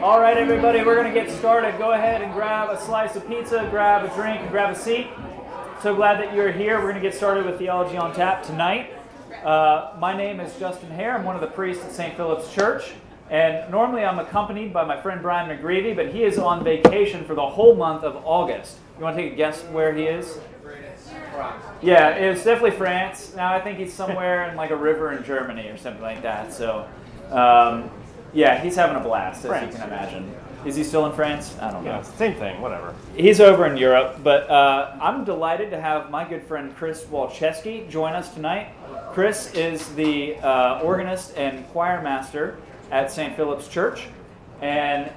All right, everybody, we're going to get started. Go ahead and grab a slice of pizza, grab a drink, and grab a seat. So glad that you're here. We're going to get started with Theology on Tap tonight. Uh, my name is Justin Hare. I'm one of the priests at St. Philip's Church. And normally I'm accompanied by my friend Brian McGreevy, but he is on vacation for the whole month of August. You want to take a guess where he is? Yeah, it's definitely France. Now I think he's somewhere in like a river in Germany or something like that. So, um, yeah, he's having a blast, as France. you can imagine. Is he still in France? I don't know. Yeah, same thing, whatever. He's over in Europe, but uh, I'm delighted to have my good friend Chris Walchesky join us tonight. Chris is the uh, organist and choir master at St. Philip's Church, and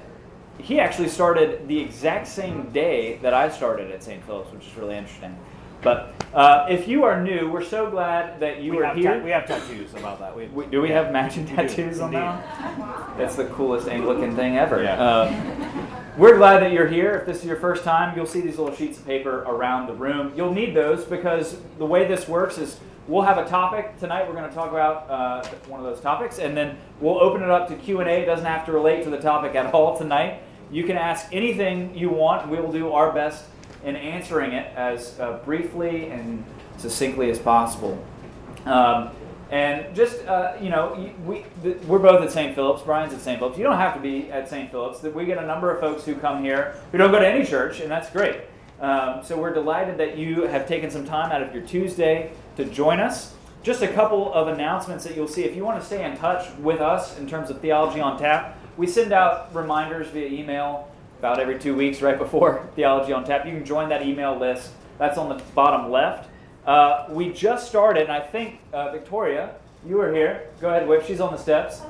he actually started the exact same day that I started at St. Philip's, which is really interesting. But uh, if you are new, we're so glad that you we are here. ta- we have tattoos about that. We, We- do we have matching We do, tattoos on that? That's the coolest Anglican thing ever. Yeah. Um, we're glad that you're here. If this is your first time, you'll see these little sheets of paper around the room. You'll need those because the way this works is we'll have a topic tonight. We're going to talk about uh, one of those topics, and then we'll open it up to Q and A. It doesn't have to relate to the topic at all tonight. You can ask anything you want. We will do our best in answering it as uh, briefly and succinctly as possible. Um, and just uh, you know, we th- we're both at St. Philip's. Brian's at St. Philip's. You don't have to be at St. Philip's. We get a number of folks who come here who don't go to any church, and that's great. Um, so we're delighted that you have taken some time out of your Tuesday to join us. Just a couple of announcements that you'll see if you want to stay in touch with us in terms of theology on tap. We send out reminders via email about every two weeks right before Theology on Tap. You can join that email list. That's on the bottom left. Uh, we just started, and I think, uh, Victoria, you were here. Go ahead, Whip. She's on the steps.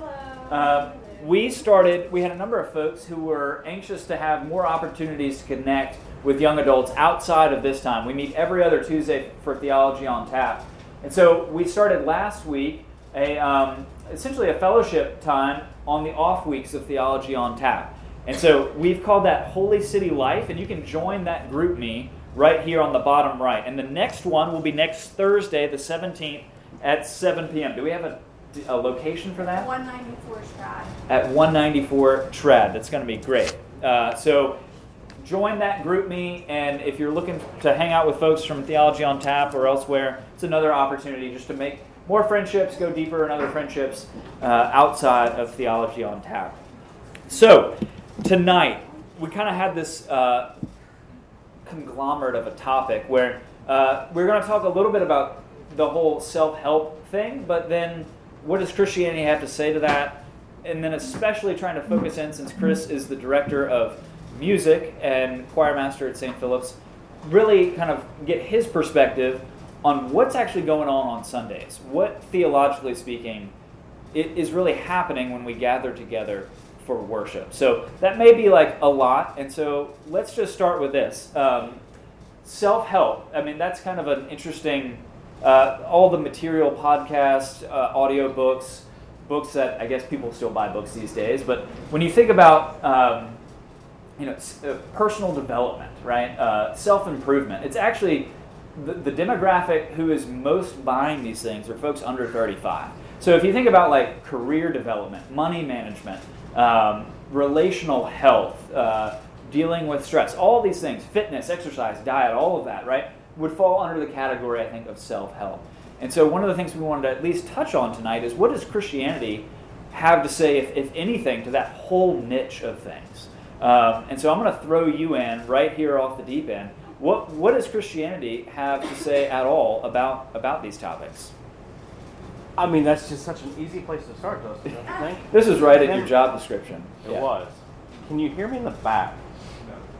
Uh, we started, we had a number of folks who were anxious to have more opportunities to connect with young adults outside of this time. We meet every other Tuesday for Theology on Tap. And so we started last week a, um, essentially a fellowship time on the off weeks of Theology on Tap. And so we've called that Holy City Life, and you can join that group me right here on the bottom right. And the next one will be next Thursday, the 17th at 7 p.m. Do we have a, a location for that? 194 Strad. at 194 Trad. That's going to be great. Uh, so join that group me, and if you're looking to hang out with folks from Theology on Tap or elsewhere, it's another opportunity just to make more friendships, go deeper in other friendships uh, outside of Theology on Tap. So tonight we kind of had this uh, conglomerate of a topic where uh, we're going to talk a little bit about the whole self-help thing, but then what does Christianity have to say to that? And then especially trying to focus in, since Chris is the director of music and choir master at St. Philip's, really kind of get his perspective on what's actually going on on Sundays. What, theologically speaking, it is really happening when we gather together for worship. So that may be like a lot, and so let's just start with this. Um, Self help. I mean, that's kind of an interesting. Uh, all the material, podcasts, uh, audio books, books that I guess people still buy books these days. But when you think about um, you know, uh, personal development, right? Uh, Self improvement. It's actually the, the demographic who is most buying these things are folks under 35. So if you think about like career development, money management, um, relational health, uh, dealing with stress, all these things, fitness, exercise, diet, all of that, right, would fall under the category, I think, of self help. And so one of the things we wanted to at least touch on tonight is what does Christianity have to say, if, if anything, to that whole niche of things? Um, and so I'm going to throw you in right here off the deep end. What, what does Christianity have to say at all about, about these topics? I mean, that's just such an easy place to start, Justin, don't you ah. think? This is right at your job description. It Yeah. was. Can you hear me in the back?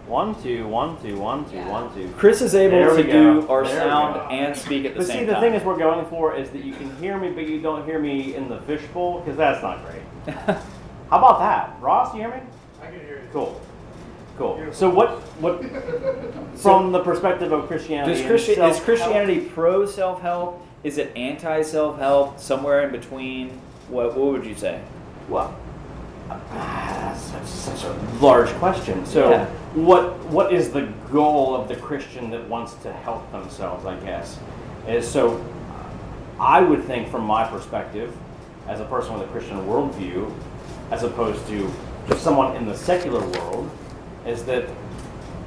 One, two, one, two, one, two, one, two. Chris is able There to we go. do our There we sound and speak at the But same see, the time. thing is, we're going for is that you can hear me, but you don't hear me in the fishbowl, because that's not great. How about that, Ross? You hear me? I can hear you. Cool, cool. So what? What? From the perspective of Christianity, Does and Christi- is self-help- Christianity pro self help? Is it anti self help? Somewhere in between? What, what would you say? Well, that's such, such a large question. So, Yeah. what what is the goal of the Christian that wants to help themselves? I guess is so. I would think, from my perspective, as a person with a Christian worldview, as opposed to just someone in the secular world is that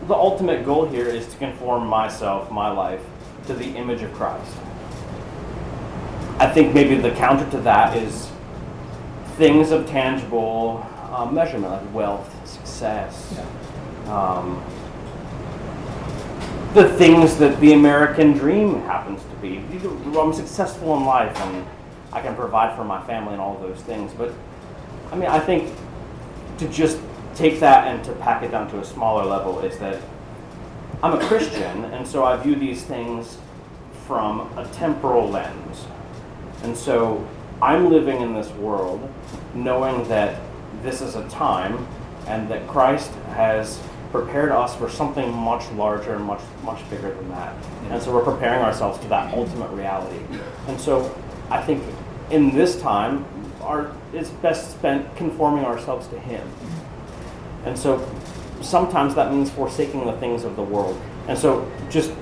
the ultimate goal here is to conform myself, my life, to the image of Christ. I think maybe the counter to that is things of tangible uh, measurement, like wealth, success, um, the things that the American dream happens to be. I'm successful in life and I can provide for my family and all those things. But I mean, I think to just take that and to pack it down to a smaller level is that I'm a Christian, and so I view these things from a temporal lens. And so I'm living in this world knowing that this is a time and that Christ has prepared us for something much larger and much much bigger than that. And so we're preparing ourselves to that ultimate reality. And so I think in this time our it's best spent conforming ourselves to him. And so sometimes that means forsaking the things of the world. And so just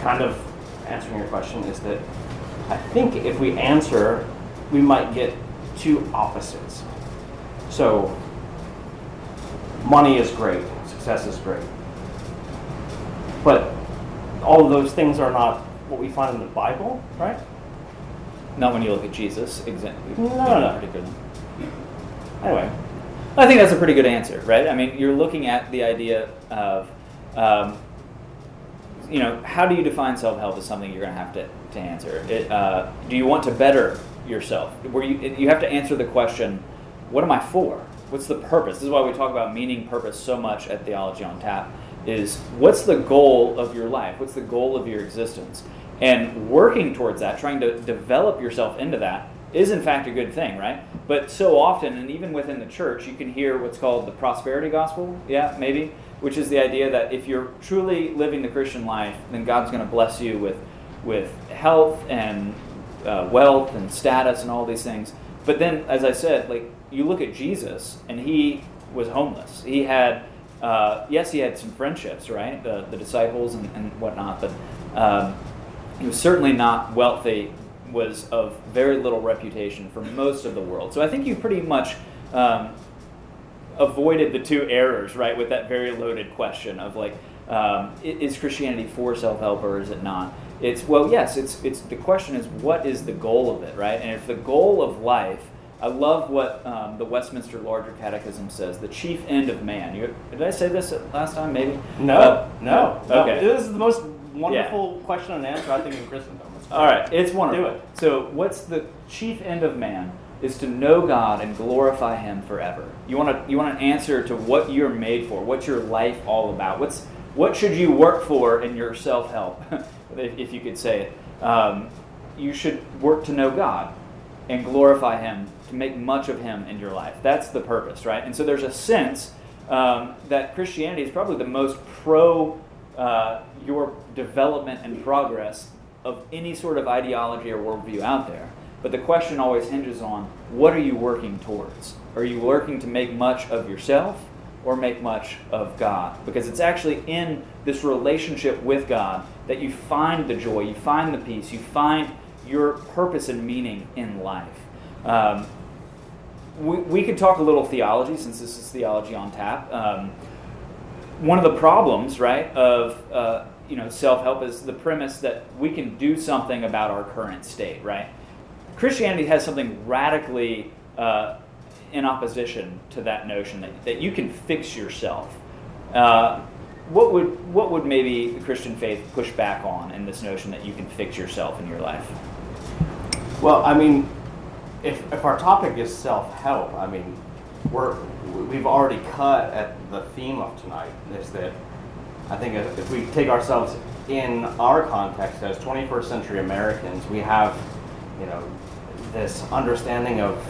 kind of answering your question is that I think if we answer, we might get two opposites. So money is great, success is great. But all of those things are not what we find in the Bible, right? Not when you look at Jesus, exactly. No, no, no. Anyway, I think that's a pretty good answer, right? I mean, you're looking at the idea of, um, you know, how do you define self-help as something you're going to have to, to answer? It, uh, do you want to better yourself? Where you you have to answer the question, what am I for? What's the purpose? This is why we talk about meaning, purpose so much at Theology on Tap. Is what's the goal of your life? What's the goal of your existence? And working towards that, trying to develop yourself into that, is in fact a good thing, right? But so often, and even within the church, you can hear what's called the prosperity gospel, yeah, maybe, which is the idea that if you're truly living the Christian life, then God's going to bless you with, with health and uh, wealth and status and all these things. But then, as I said, like you look at Jesus, and he was homeless. He had, uh, yes, he had some friendships, right? The, the disciples and, and whatnot, but um, he was certainly not wealthy, was of very little reputation for most of the world. So I think you pretty much um, avoided the two errors, right, with that very loaded question of like, um, is Christianity for self-help or is it not? It's well, yes. It's it's the question is what is the goal of it, right? And if the goal of life, I love what um, the Westminster Larger Catechism says: the chief end of man. You, did I say this last time? Maybe. no, Uh, no, no. Okay. This is the most wonderful question and answer I think in Christendom. All right, it's wonderful. Do it. So, what's the chief end of man? Is to know God and glorify Him forever. You want to you want an answer to what you're made for. What's your life all about? What's what should you work for in your self help, if, you could say it? Um, you should work to know God and glorify Him, to make much of Him in your life. That's the purpose, right? And so there's a sense um, that Christianity is probably the most pro uh, your development and progress of any sort of ideology or worldview out there. But the question always hinges on what are you working towards? Are you working to make much of yourself or make much of God? Because it's actually in this relationship with God that you find the joy, you find the peace, you find your purpose and meaning in life. Um, we, we could talk a little theology since this is theology on tap. Um, one of the problems, right, of uh, you know self-help is the premise that we can do something about our current state, right? Christianity has something radically uh, in opposition to that notion that, that you can fix yourself. Uh, what would what would maybe the Christian faith push back on in this notion that you can fix yourself in your life? Well, I mean, if, if our topic is self help, I mean, we're we've already cut at the theme of tonight. Is that I think if, if we take ourselves in our context as 21st century Americans, we have, you know, this understanding of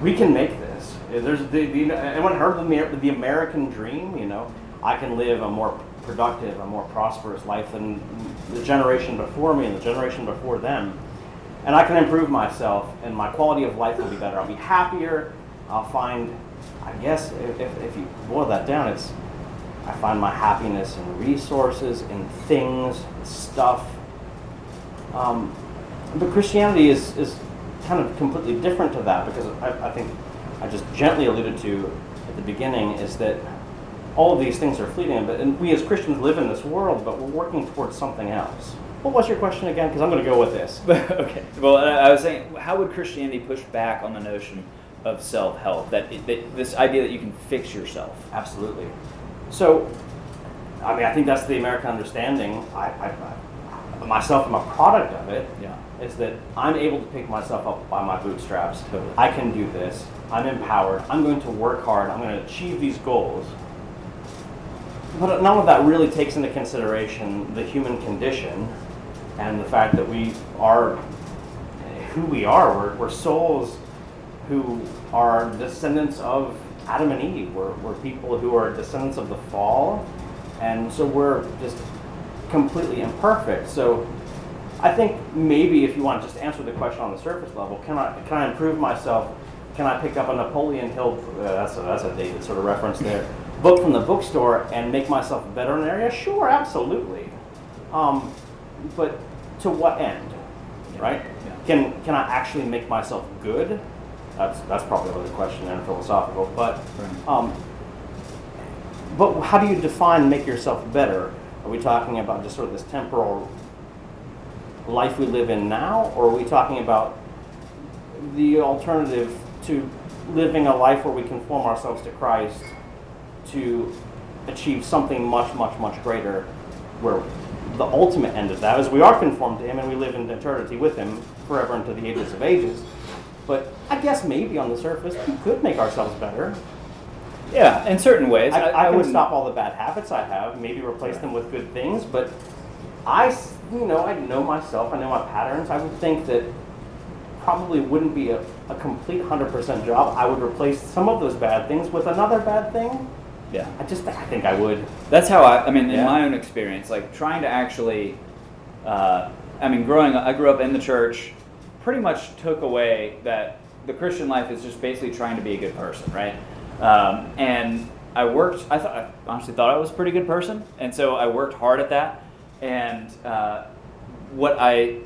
we can make this. There's the, the anyone heard of the, the American dream? You know, I can live a more productive, a more prosperous life than the generation before me and the generation before them and I can improve myself, and my quality of life will be better. I'll be happier. I'll find, I guess, if, if, if you boil that down, it's I find my happiness in resources, in things, stuff. Um, but Christianity is, is kind of completely different to that because I, I think I just gently alluded to at the beginning is that all of these things are fleeting, but and we as Christians live in this world, but we're working towards something else. What was your question again? Because I'm going to go with this. okay. Well, I was saying, how would Christianity push back on the notion of self-help? That, that this idea that you can fix yourself. Absolutely. So, I mean, I think that's the American understanding. I, I, I myself am a product of it. Yeah. Is that I'm able to pick myself up by my bootstraps. I can do this. I'm empowered. I'm going to work hard. I'm going to achieve these goals. But none of that really takes into consideration the human condition and the fact that we are who we are. We're, we're souls who are descendants of Adam and Eve. We're, we're people who are descendants of the fall, and so we're just completely imperfect. So I think maybe if you want to just answer the question on the surface level, can I can I improve myself? Can I pick up a Napoleon Hill? Uh, that's a, that's a dated sort of reference there. Book from the bookstore and make myself better in an area? Sure, absolutely. Um, but to what end? Right? Yeah. Can can I actually make myself good? That's that's probably another question and philosophical. But um, but how do you define make yourself better? Are we talking about just sort of this temporal life we live in now, or are we talking about the alternative to living a life where we conform ourselves to Christ to achieve something much, much, much greater, where the ultimate end of that is we are conformed to Him and we live in eternity with Him forever into the ages of ages. But I guess maybe on the surface we could make ourselves better. Yeah, in certain ways. I, I, can wouldn't- stop all the bad habits I have, maybe replace them with good things, but I, you know, I know myself, I know my patterns. I would think that probably wouldn't be a, a complete 100% job. I would replace some of those bad things with another bad thing. Yeah. I just, I think I would. That's how I. I mean, in Yeah. my own experience, like trying to actually. Uh, I mean, growing. up, I grew up in the church. Pretty much took away that the Christian life is just basically trying to be a good person, right? Um, and I worked. I thought. I honestly thought I was a pretty good person, and so I worked hard at that. And uh, what I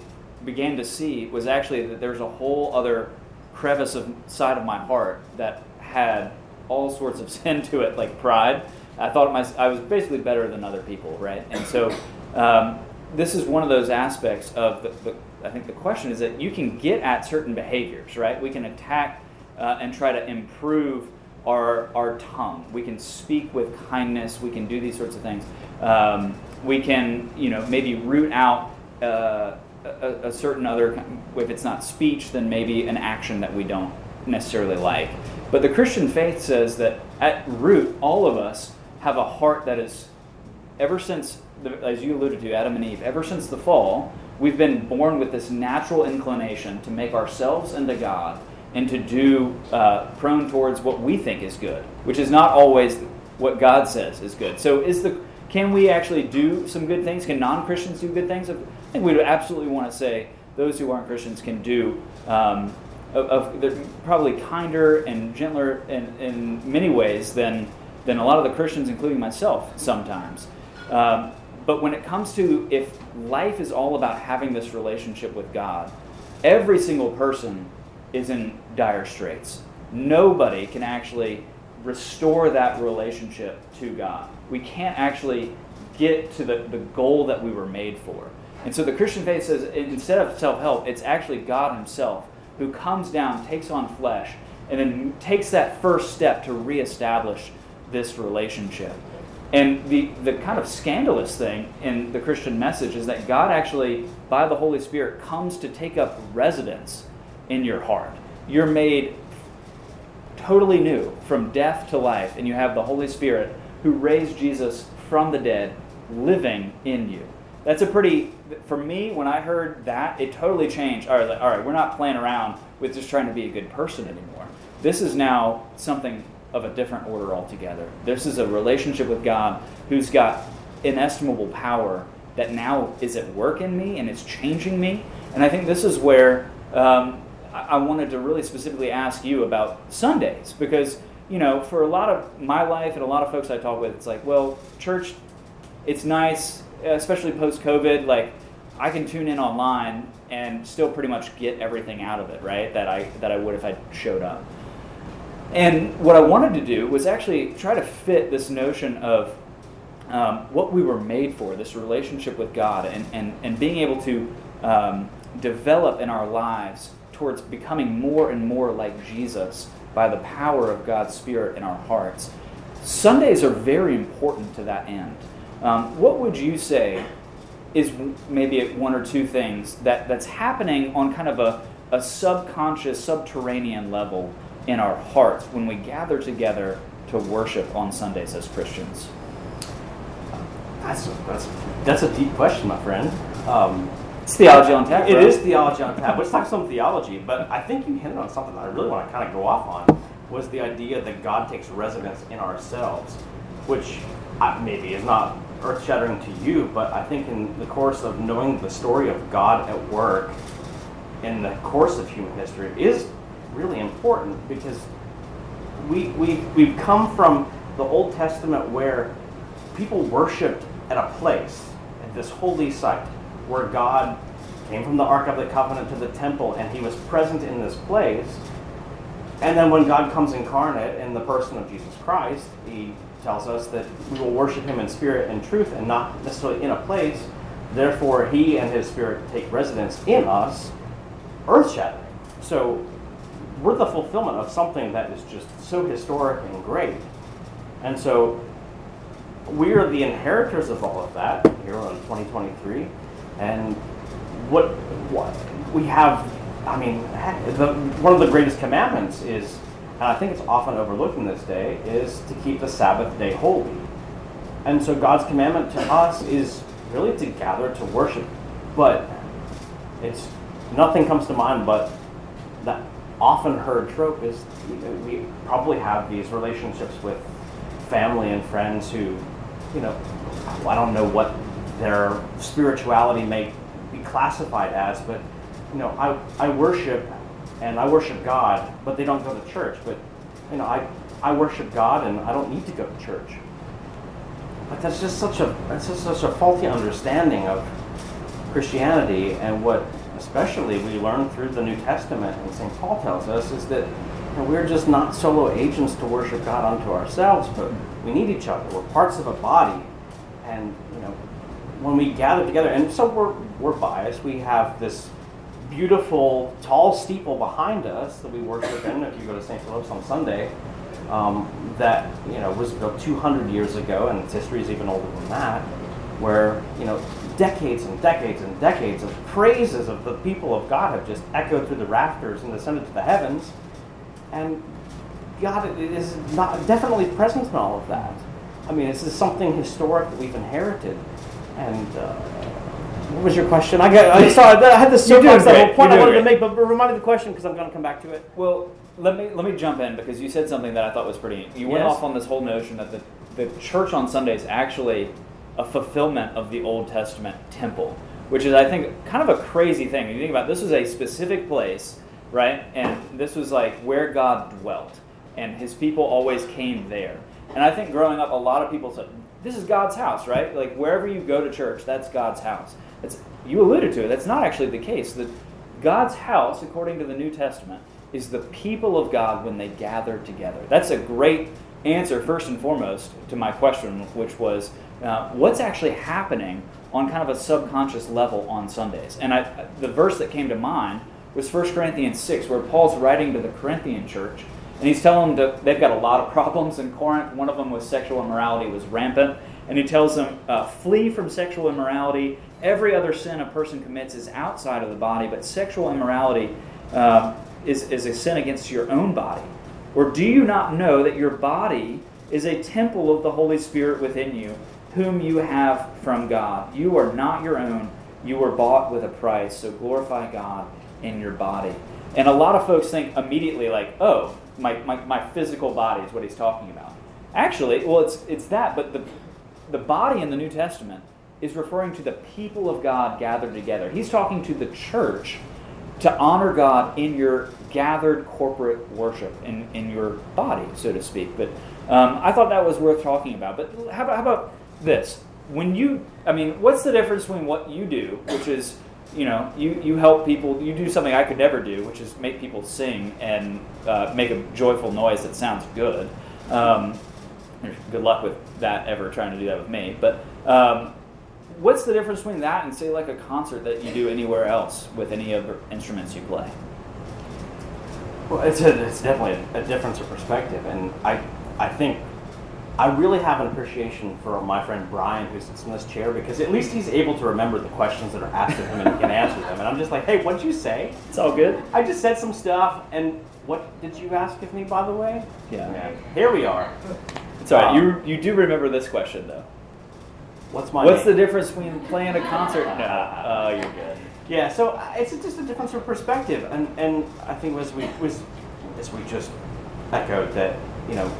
began to see was actually that there's a whole other crevice of side of my heart that had all sorts of sin to it, like pride. I thought my, I was basically better than other people, right? And so um, this is one of those aspects of the, the. I think the question is that you can get at certain behaviors, right? We can attack uh, and try to improve our our tongue. We can speak with kindness. We can do these sorts of things. Um, we can, you know, maybe root out uh, a, a certain other. If it's not speech, then maybe an action that we don't necessarily like. But the Christian faith says that at root, all of us have a heart that is ever since, the, as you alluded to, Adam and Eve, ever since the fall, we've been born with this natural inclination to make ourselves into God and to do uh, prone towards what we think is good, which is not always what God says is good. So, is the can we actually do some good things? Can non-Christians do good things? I think we would absolutely want to say those who aren't Christians can do. Um, of, of they're probably kinder and gentler in, in many ways than than a lot of the Christians, including myself, sometimes. Um, but when it comes to if life is all about having this relationship with God, every single person is in dire straits. Nobody can actually restore that relationship to God. We can't actually get to the, the goal that we were made for. And so the Christian faith says instead of self help, it's actually God Himself who comes down, takes on flesh, and then takes that first step to reestablish this relationship. And the, the kind of scandalous thing in the Christian message is that God actually, by the Holy Spirit, comes to take up residence in your heart. You're made totally new from death to life, and you have the Holy Spirit who raised Jesus from the dead living in you. That's a pretty, for me, when I heard that, it totally changed. All right, all right, we're not playing around with just trying to be a good person anymore. This is now something of a different order altogether. This is a relationship with God who's got inestimable power that now is at work in me and it's changing me. And I think this is where um, I wanted to really specifically ask you about Sundays because, you know, for a lot of my life and a lot of folks I talk with, it's like, well, church, it's nice, especially post COVID. Like, I can tune in online and still pretty much get everything out of it, right? That I that I would if I showed up. And what I wanted to do was actually try to fit this notion of um, what we were made for, this relationship with God, and, and, and being able to um, develop in our lives towards becoming more and more like Jesus by the power of God's Spirit in our hearts. Sundays are very important to that end. Um, what would you say is maybe one or two things that, that's happening on kind of a, a subconscious, subterranean level in our hearts when we gather together to worship on Sundays as Christians? That's a, that's, that's a deep question, my friend. Um, it's theology on tap. It bro. is theology on tap. Let's talk some theology, but I think you hinted on something that I really want to kind of go off on was the idea that God takes residence in ourselves, which uh, maybe is not earth shattering to you, but I think in the course of knowing the story of God at work in the course of human history is really important because we, we, we've come from the Old Testament where people worshiped at a place, at this holy site, where God came from the Ark of the Covenant to the temple and he was present in this place. And then when God comes incarnate in the person of Jesus Christ, he tells us that we will worship him in spirit and truth and not necessarily in a place. Therefore, he and his spirit take residence in us, earth shattering. So we're the fulfillment of something that is just so historic and great. And so we are the inheritors of all of that here in 2023. And what, what we have, I mean, the, one of the greatest commandments is, and I think it's often overlooked in this day, is to keep the Sabbath day holy. And so God's commandment to us is really to gather to worship. But it's nothing comes to mind but that often heard trope is we probably have these relationships with family and friends who, you know, I don't know what their spirituality may be classified as, but you know, I, I worship and I worship God, but they don't go to church. But you know, I, I worship God and I don't need to go to church. But that's just such a that's just such a faulty understanding of Christianity and what especially we learn through the New Testament and St. Paul tells us is that you know, we're just not solo agents to worship God unto ourselves, but we need each other. We're parts of a body. And when we gather together, and so we're, we're biased, we have this beautiful tall steeple behind us that we worship in if you go to St. Philip's on Sunday. Um, that you know was built 200 years ago, and its history is even older than that. Where you know decades and decades and decades of praises of the people of God have just echoed through the rafters and ascended to the heavens, and God is not definitely present in all of that. I mean, this is something historic that we've inherited, and. Uh, what was your question? I got. I saw. I had this soapbox that whole point I wanted great. to make, but remind me the question because I'm going to come back to it. Well, let me let me jump in because you said something that I thought was pretty. You went yes. off on this whole notion that the the church on Sunday is actually a fulfillment of the Old Testament temple, which is I think kind of a crazy thing. When you think about it, this was a specific place, right? And this was like where God dwelt, and His people always came there. And I think growing up, a lot of people said, "This is God's house," right? Like wherever you go to church, that's God's house. It's, you alluded to it. That's not actually the case. That God's house, according to the New Testament, is the people of God when they gather together. That's a great answer, first and foremost, to my question, which was uh, what's actually happening on kind of a subconscious level on Sundays. And I, the verse that came to mind was 1 Corinthians 6, where Paul's writing to the Corinthian church, and he's telling them that they've got a lot of problems in Corinth. One of them was sexual immorality was rampant. And he tells them, uh, flee from sexual immorality. Every other sin a person commits is outside of the body, but sexual immorality uh, is, is a sin against your own body. Or do you not know that your body is a temple of the Holy Spirit within you, whom you have from God? You are not your own. You were bought with a price, so glorify God in your body. And a lot of folks think immediately, like, oh, my, my, my physical body is what he's talking about. Actually, well, it's, it's that, but the, the body in the New Testament is referring to the people of God gathered together. He's talking to the church to honor God in your gathered corporate worship, in, in your body, so to speak. But um, I thought that was worth talking about. But how about, how about this? When you, I mean, what's the difference between what you do, which is you know, you, you help people, you do something I could never do, which is make people sing and uh, make a joyful noise that sounds good. Um, good luck with that ever trying to do that with me. But um, what's the difference between that and, say, like a concert that you do anywhere else with any other instruments you play? Well, it's, a, it's definitely a, a difference of perspective. And I, I think I really have an appreciation for my friend Brian who sits in this chair because at least he's able to remember the questions that are asked of him and he can answer them. And I'm just like, hey, what'd you say? It's all good. I just said some stuff. And what did you ask of me, by the way? Yeah. yeah. Here we are. It's all right. Um, you, you do remember this question, though. What's my What's name? the difference between playing a concert? Oh, you're good. Yeah, so uh, it's just a difference of perspective, and and I think as we was as we just echoed that you know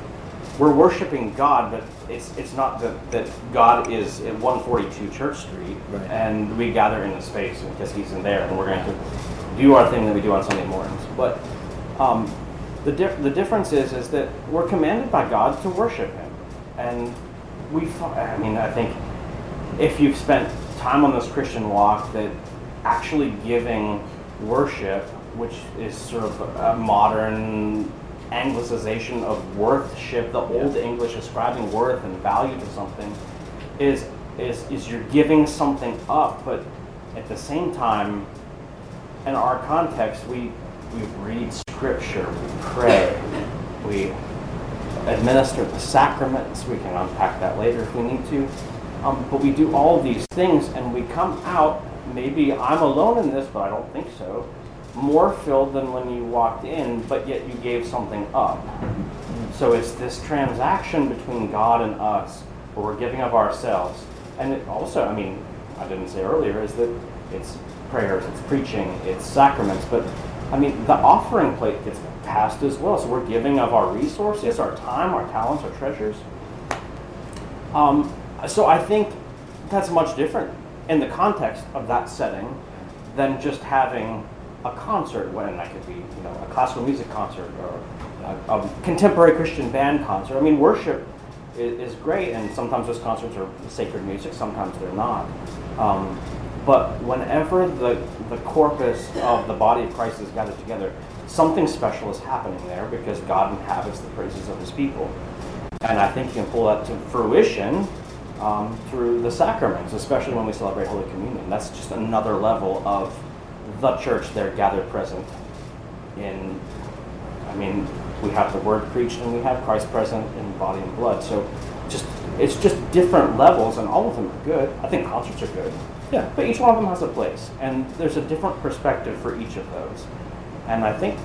we're worshiping God, but it's it's not that, that God is at 142 Church Street, right. and we gather in the space because He's in there, and we're going to do our thing that we do on Sunday mornings. But um, the di- the difference is is that we're commanded by God to worship Him, and we. I mean, I think if you've spent time on this Christian walk, that actually giving worship, which is sort of a modern anglicization of worthship, the old English ascribing worth and value to something, is is is you're giving something up, but at the same time, in our context, we we read scripture, we pray, we administer the sacraments. We can unpack that later if we need to. Um, but we do all these things, and we come out. Maybe I'm alone in this, but I don't think so more filled than when you walked in, but yet you gave something up. So it's this transaction between God and us where we're giving of ourselves. And it also, I mean, I didn't say earlier, is that it's prayers, it's preaching, it's sacraments, but I mean, the offering plate gets passed as well. So we're giving of our resources, our time, our talents, our treasures. Um, so I think that's much different in the context of that setting than just having a concert when that could be you know a classical music concert or a, a contemporary Christian band concert. I mean, worship is, is, great, and sometimes those concerts are sacred music, sometimes they're not. Um, but whenever the the corpus of the body of Christ is gathered together, something special is happening there because God inhabits the praises of His people, and I think you can pull that to fruition. Um, through the sacraments, especially when we celebrate Holy Communion. That's just another level of the church there gathered present in I mean, we have the word preached and we have Christ present in body and blood. So just it's just different levels and all of them are good. I think concerts are good. Yeah. But each one of them has a place. And there's a different perspective for each of those. And I think,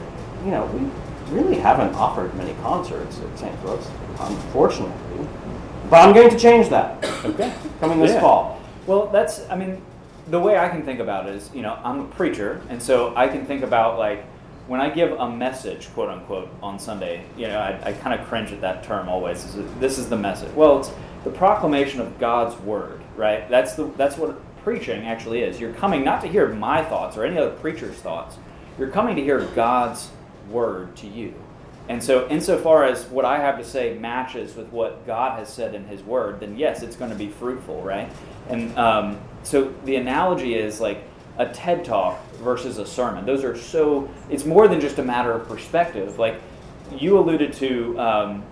you know, we really haven't offered many concerts at St. Brooks, unfortunately. But I'm going to change that. Okay. Coming this yeah. fall. Well, that's I mean, the way I can think about it is, you know, I'm a preacher, and so I can think about like when I give a message, quote unquote, on Sunday. You know, I, I kind of cringe at that term always. This is the message. Well, it's the proclamation of God's word, right? That's the that's what preaching actually is. You're coming not to hear my thoughts or any other preacher's thoughts. You're coming to hear God's word to you. And so, insofar as what I have to say matches with what God has said in His Word, then yes, it's going to be fruitful, right? And um, so the analogy is like a TED talk versus a sermon. Those are so, it's more than just a matter of perspective. Like you alluded to, um,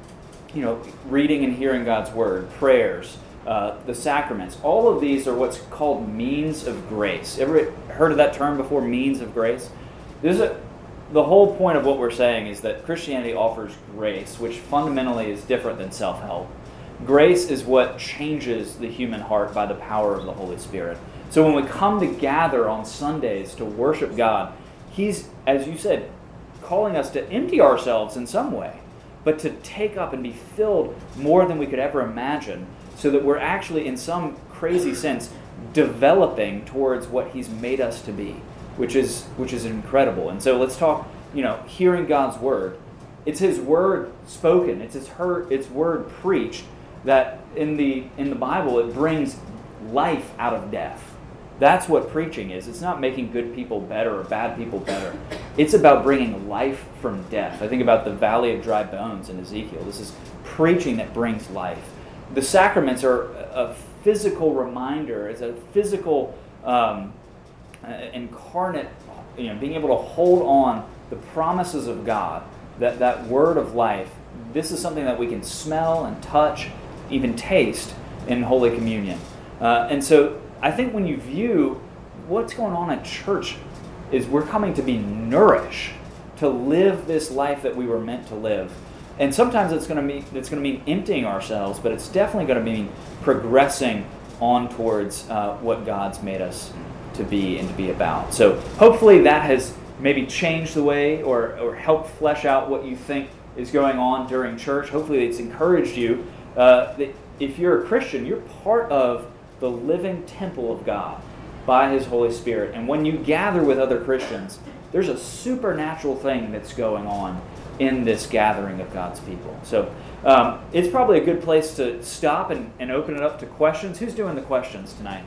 you know, reading and hearing God's word, prayers, uh, the sacraments. All of these are what's called means of grace. Ever heard of that term before? Means of grace. There's a, the whole point of what we're saying is that Christianity offers grace, which fundamentally is different than self help. Grace is what changes the human heart by the power of the Holy Spirit. So when we come to gather on Sundays to worship God, He's, as you said, calling us to empty ourselves in some way, but to take up and be filled more than we could ever imagine, so that we're actually, in some crazy sense, developing towards what He's made us to be, which is which is incredible. And so let's talk, you know, hearing God's word. It's His word spoken. It's His her, It's word preached that in the in the Bible it brings life out of death. That's what preaching is. It's not making good people better or bad people better. It's about bringing life from death. I think about the valley of dry bones in Ezekiel. This is preaching that brings life. The sacraments are a physical reminder, it's a physical um, uh, incarnate, you know, being able to hold on the promises of God, that, that word of life, this is something that we can smell and touch, even taste in Holy Communion. Uh, and so I think when you view what's going on at church, is we're coming to be nourished to live this life that we were meant to live. And sometimes it's going to mean it's going to mean emptying ourselves, but it's definitely going to mean progressing on towards uh, what God's made us to be and to be about. So hopefully that has maybe changed the way or, or helped flesh out what you think is going on during church. Hopefully it's encouraged you uh, that if you're a Christian, you're part of the living temple of God by His Holy Spirit. And when you gather with other Christians, there's a supernatural thing that's going on in this gathering of God's people. So um, it's probably a good place to stop and, and open it up to questions. Who's doing the questions tonight?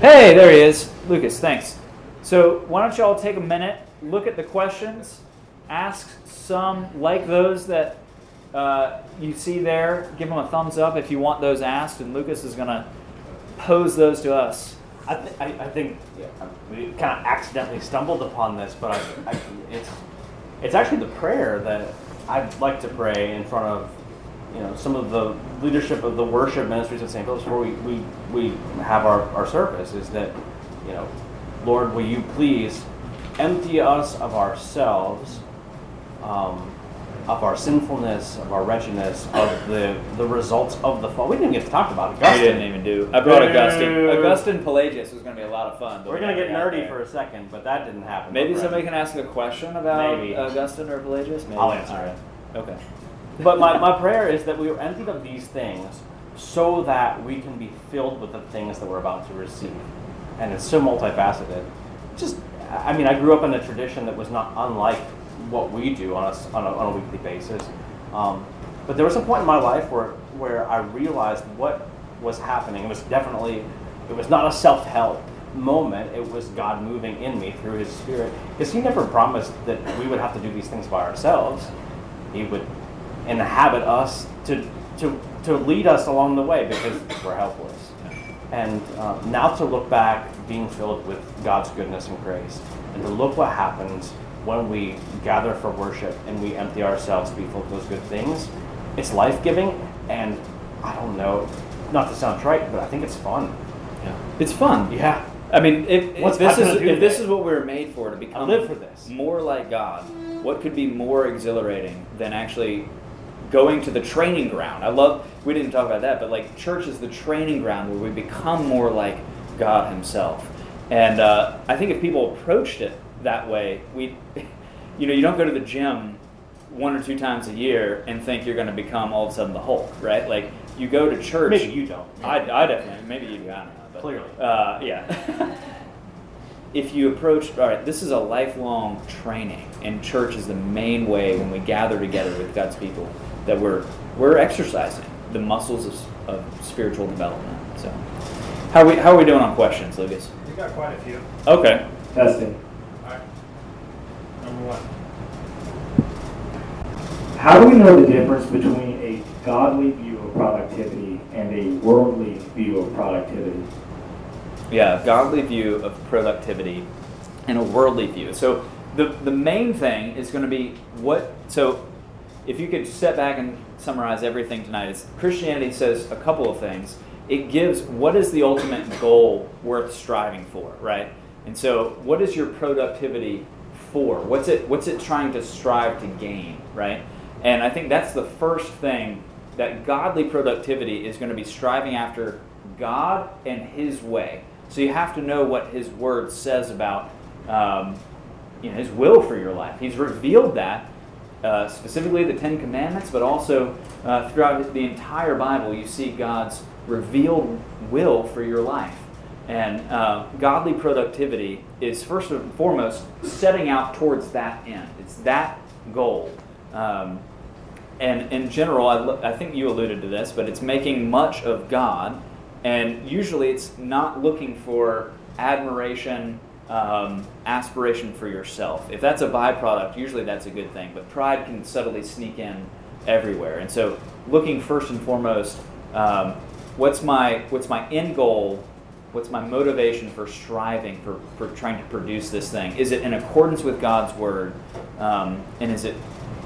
Hey, there he is. Lucas, thanks. So why don't y'all take a minute, look at the questions, ask some like those that uh, you see there, give them a thumbs up if you want those asked, and Lucas is going to pose those to us. I, th- I, I think yeah, we kind of accidentally stumbled upon this, but I, I, it's it's actually the prayer that I'd like to pray in front of you know some of the leadership of the worship ministries at St. Philip's where we, we, we have our, our service is that you know Lord will you please empty us of ourselves um, of our sinfulness, of our wretchedness, of the the results of the fall. We didn't even get to talk about Augustine. We didn't even do. I brought Augustine. Augustine Pelagius was going to be a lot of fun. We're going to get nerdy for a second, but that didn't happen. Maybe somebody can ask a question about Maybe. Augustine or Pelagius. Maybe. I'll answer All it. Okay. But my, my prayer is that we are emptied of these things so that we can be filled with the things that we're about to receive. And it's so multifaceted. Just, I mean, I grew up in a tradition that was not unlike what we do on a, on a, on a weekly basis. Um, but there was a point in my life where, where I realized what was happening. It was definitely, it was not a self help moment, it was God moving in me through His Spirit. Because He never promised that we would have to do these things by ourselves. He would inhabit us to, to, to lead us along the way because we're helpless. And uh, now to look back, being filled with God's goodness and grace, and to look what happens when we gather for worship and we empty ourselves to be full of those good things, it's life giving. And I don't know, not to sound trite, but I think it's fun. Yeah. It's fun. Yeah. I mean, if, What's this is if this is what we were made for to become live for this. more like God, what could be more exhilarating than actually going to the training ground? I love. We didn't talk about that, but like church is the training ground where we become more like God Himself. And uh, I think if people approached it that way, we, you know, you don't go to the gym one or two times a year and think you're going to become all of a sudden the Hulk, right? Like you go to church. Maybe you don't. I, I definitely. Maybe you do. I don't know. But, Clearly. Uh, yeah. if you approach, all right, this is a lifelong training, and church is the main way when we gather together with God's people that we're we're exercising the muscles of, of spiritual development. So, how are we how are we doing on questions, Lucas? We got quite a few. Okay. Testing. All right. Number one. How do we know the difference between a godly view of productivity and a worldly view of productivity? Yeah, godly view of productivity and a worldly view. So the the main thing is going to be what. So if you could step back and summarize everything tonight, is Christianity says a couple of things. It gives what is the ultimate goal worth striving for, right? And so, what is your productivity for? What's it What's it trying to strive to gain, right? And I think that's the first thing that godly productivity is going to be striving after God and His way. So you have to know what His Word says about um, you know, His will for your life. He's revealed that uh, specifically the Ten Commandments, but also uh, throughout the entire Bible, you see God's revealed will for your life. And uh, godly productivity is first and foremost setting out towards that end. It's that goal. Um, and in general, I, I think you alluded to this, but it's making much of God. And usually it's not looking for admiration, um, aspiration for yourself. If that's a byproduct, usually that's a good thing. But pride can subtly sneak in everywhere. And so, looking first and foremost, um, what's my what's my end goal What's my motivation for striving, for, for trying to produce this thing? Is it in accordance with God's word? Um, and is it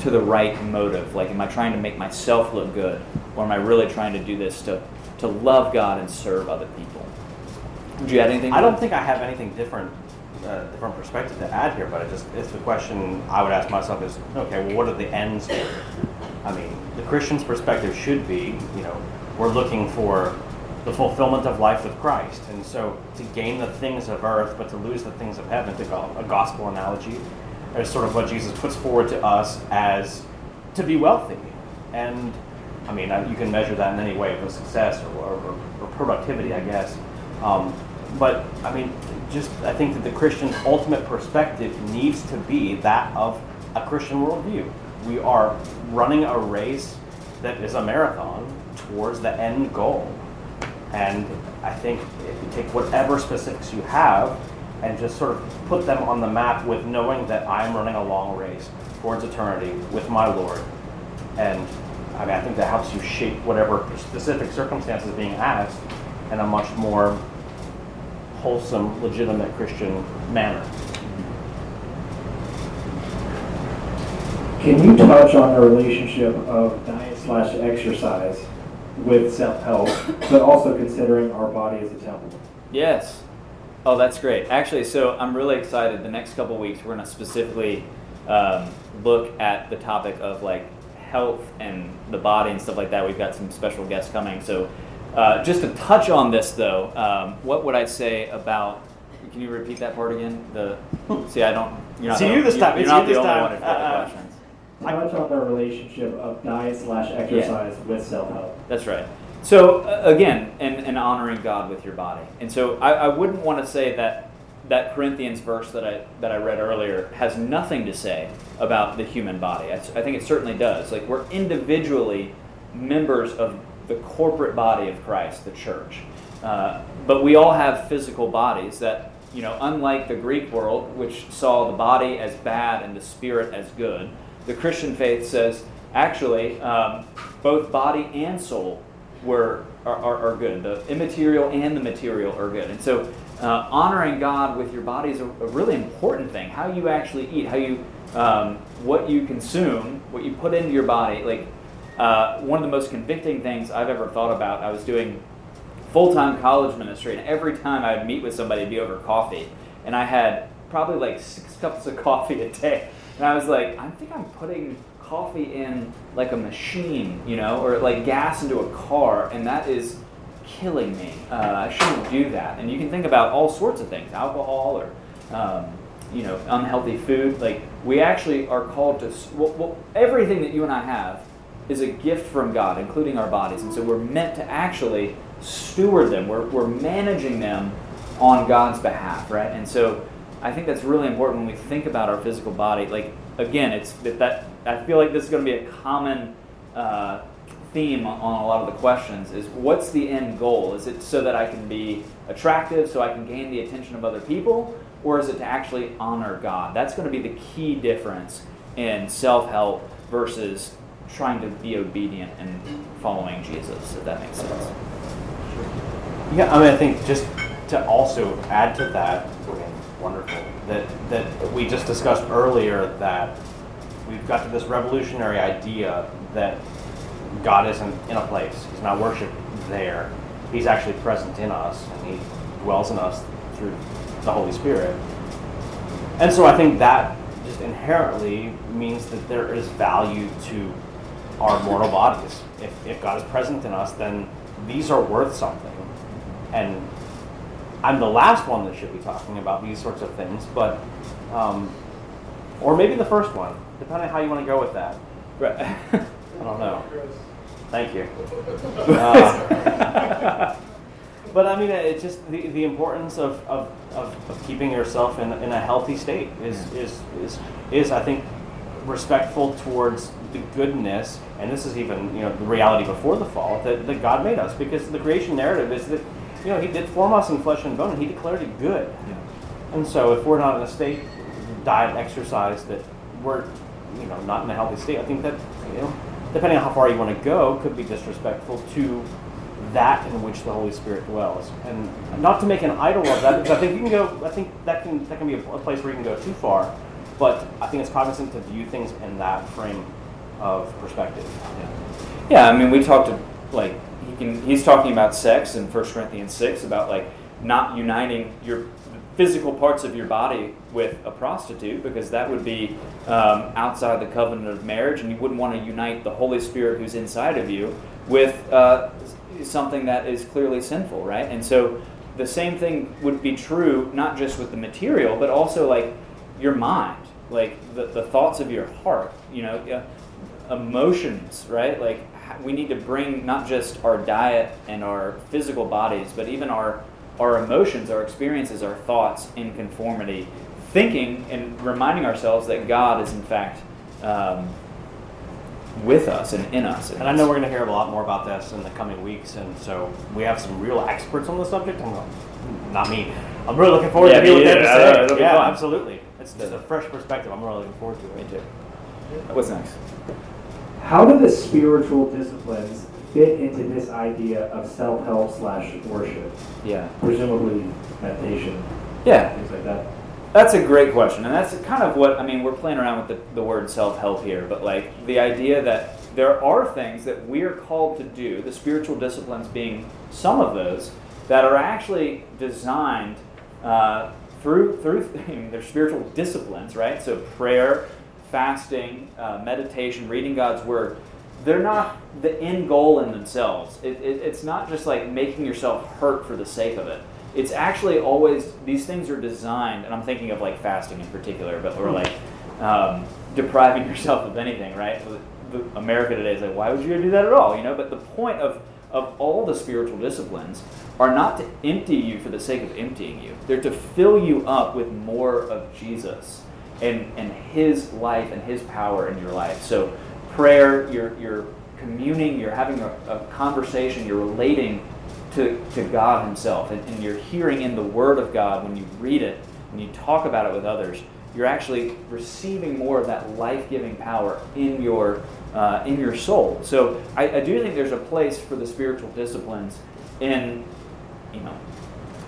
to the right motive? Like, am I trying to make myself look good? Or am I really trying to do this to, to love God and serve other people? Would you add anything? I don't think I have anything different, uh, different perspective to add here, but it just it's the question I would ask myself is, okay, well, what are the ends here? I mean, the Christian's perspective should be, you know, we're looking for the fulfillment of life with Christ, and so to gain the things of earth, but to lose the things of heaven, to go a gospel analogy, is sort of what Jesus puts forward to us as to be wealthy, and I mean, you can measure that in any way, with success or, or, or productivity, I guess. Um, but I mean, just I think that the Christian's ultimate perspective needs to be that of a Christian worldview. We are running a race that is a marathon towards the end goal. And I think if you take whatever specifics you have and just sort of put them on the map with knowing that I'm running a long race towards eternity with my Lord. And I mean, I think that helps you shape whatever specific circumstances being asked in a much more wholesome, legitimate Christian manner. Can you touch on the relationship of diet slash exercise with self help, but also considering our body as a temple? Yes. Oh, that's great. Actually, so I'm really excited. The next couple weeks, we're going to specifically um, look at the topic of like health and the body and stuff like that. We've got some special guests coming. So uh, just to touch on this, though, um, what would I say about? Can you repeat that part again? The see, I don't. You're not See the, you this time. You're It's not the only time. one the Uh, uh. questions. Touch on the relationship of diet slash exercise with self help. That's right. So uh, again, and, and honoring God with your body. And so I, I wouldn't want to say that that Corinthians verse that I that I read earlier has nothing to say about the human body. I think it certainly does. Like we're individually members of the corporate body of Christ, the church. Uh, but we all have physical bodies that, you know, unlike the Greek world, which saw the body as bad and the spirit as good, the Christian faith says actually um, both body and soul were are, are, are good. The immaterial and the material are good. And so uh, honoring God with your body is a, a really important thing. How you actually eat, how you um, what you consume, what you put into your body. Like uh, one of the most convicting things I've ever thought about. I was doing full time college ministry, and every time I would meet with somebody, it'd be over coffee, and I had probably like six cups of coffee a day, and I was like, I think I'm putting coffee in like a machine, you know, or like gas into a car, and that is killing me. Uh, I shouldn't do that. And you can think about all sorts of things, alcohol or um, you know unhealthy food. Like we actually are called to well, well, everything that you and I have is a gift from God, including our bodies, and so we're meant to actually steward them. We're we're managing them on God's behalf, right? And so I think that's really important when we think about our physical body. Like again, it's that, I feel like this is going to be a common uh, theme on a lot of the questions. Is what's the end goal? Is it so that I can be attractive, so I can gain the attention of other people, or is it to actually honor God? That's going to be the key difference in self-help versus trying to be obedient and following Jesus. If that makes sense. Yeah, I mean, I think just to also add to that, wonderful that that we just discussed earlier that we've got to this revolutionary idea that God isn't in a place; He's not worshipped there. He's actually present in us, and He dwells in us through the Holy Spirit. And so, I think that just inherently means that there is value to our mortal bodies. If, if God is present in us, then these are worth something. And I'm the last one that should be talking about these sorts of things, but, um, or maybe the first one, depending on how you want to go with that. Right. I don't know. Thank you. Uh, but I mean, it's just the, the importance of, of, of, of keeping yourself in, in a healthy state is, is, is, is, I think, respectful towards the goodness, and this is even you know the reality before the fall that, that God made us, because the creation narrative is that you know He did form us in flesh and bone, and He declared it good. And so, if we're not in a state, diet, exercise that we're you know not in a healthy state, I think that you know depending on how far you want to go, could be disrespectful to that in which the Holy Spirit dwells, and not to make an idol of that, because I think you can go. I think that can that can be a, a place where you can go too far, but I think it's cognizant to view things in that frame of perspective. Yeah, I mean, we talked to, like, he can, he's talking about sex in 1 Corinthians 6, about, like, not uniting your physical parts of your body with a prostitute, because that would be um, outside the covenant of marriage, and you wouldn't want to unite the Holy Spirit who's inside of you with uh, something that is clearly sinful, right? And so the same thing would be true, not just with the material, but also, like, your mind, like, the, the thoughts of your heart, you know. Emotions, right? Like we need to bring not just our diet and our physical bodies, but even our our emotions, our experiences, our thoughts in conformity, thinking and reminding ourselves that God is in fact um, with us and in us. And I know we're going to hear a lot more about this in the coming weeks, and so we have some real experts on the subject. I'm, not me. I'm really looking forward Yeah, to hearing what they have to say. Yeah, absolutely. It's just a fresh perspective. I'm really looking forward to Me it. too. What's next? How do the spiritual disciplines fit into this idea of self-help slash worship? Yeah. Presumably meditation, Yeah. things like that. That's a great question, and that's kind of what I mean. We're playing around with the, the word self help here, but like the idea that there are things that we are called to do, the spiritual disciplines being some of those, that are actually designed uh, through through they're spiritual disciplines, right? So prayer, fasting, uh, meditation, reading God's word. They're not the end goal in themselves. It, it, it's not just like making yourself hurt for the sake of it it's actually always these things are designed and i'm thinking of like fasting in particular but we're like um, depriving yourself of anything right america today is like why would you do that at all you know but the point of of all the spiritual disciplines are not to empty you for the sake of emptying you they're to fill you up with more of jesus and and his life and his power in your life so prayer you're you're communing you're having a, a conversation you're relating to, to God Himself. And, and, you're hearing in the Word of God when you read it, when you talk about it with others, you're actually receiving more of that life giving power in your, uh, in your soul. So I, I do think there's a place for the spiritual disciplines in, you know,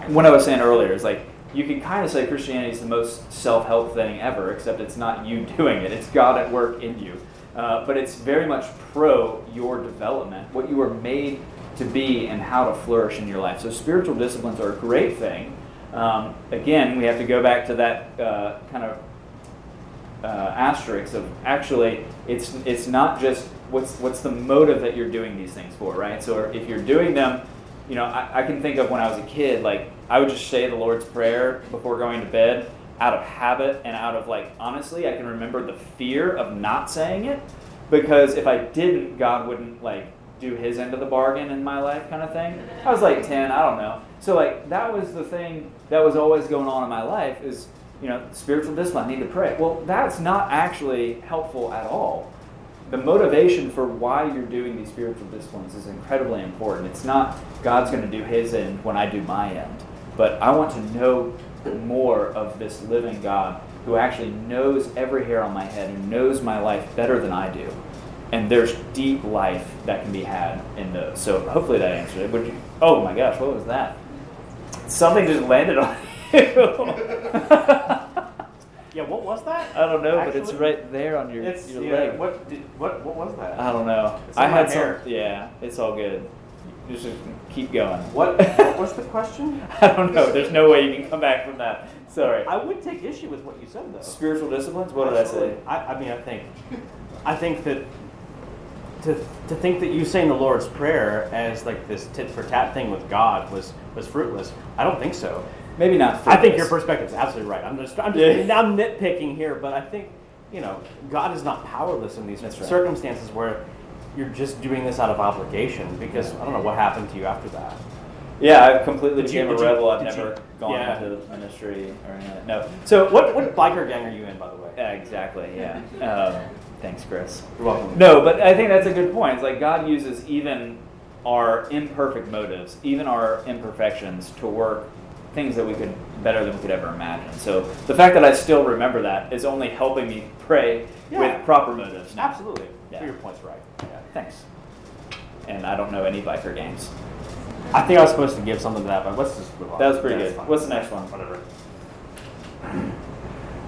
what I was saying earlier is like, you can kind of say Christianity is the most self help thing ever, except it's not you doing it, it's God at work in you. Uh, but it's very much pro your development, what you were made to be and how to flourish in your life. So spiritual disciplines are a great thing. Um, again, we have to go back to that uh, kind of uh, asterisk of actually, it's it's not just what's what's the motive that you're doing these things for, right? So if you're doing them, you know, I, I can think of when I was a kid, like I would just say the Lord's Prayer before going to bed out of habit and out of like honestly, I can remember the fear of not saying it because if I didn't, God wouldn't like do his end of the bargain in my life kind of thing. I was like 10, I don't know. So like that was the thing that was always going on in my life is, you know, spiritual discipline, I need to pray. Well, that's not actually helpful at all. The motivation for why you're doing these spiritual disciplines is incredibly important. It's not God's going to do his end when I do my end, but I want to know more of this living God who actually knows every hair on my head, who knows my life better than I do and there's deep life that can be had in those. So hopefully that answered it. Would you, oh my gosh, what was that? Something just landed on you. Yeah, what was that? I don't know, but it's right there on your, It's your yeah, leg. What did, what what was that? I don't know. It's I had some. Yeah, it's all good. Just keep going. What what was the question? I don't know. There's no way you can come back from that. Sorry. I would take issue with what you said though. Spiritual disciplines. What did I say? I, I mean, I think, I think that to, to think that you saying the Lord's Prayer as like this tit for tat thing with God was was fruitless. I don't think so. Maybe not. I think your perspective is absolutely right. I'm just I'm just. I'm nitpicking here, but I think you know God is not powerless in these right. circumstances where you're just doing this out of obligation because I don't know what happened to you after that. Yeah, I've completely became a did you- I've did you- never gone yeah. into ministry or anything. No. So What what biker gang are you in, by the way? Yeah, exactly. Yeah. Um, thanks, Chris. You're welcome. No, but I think that's a good point. It's like God uses even our imperfect motives, even our imperfections, to work things that we could better than we could ever imagine. So the fact that I still remember that is only helping me pray Yeah. with proper motives. now. Absolutely. Yeah. So your point's right. Yeah. Thanks. And I don't know any biker games. I think I was supposed to give something to that, but let's just move on. That was pretty That's good. fine. What's the next one? Whatever.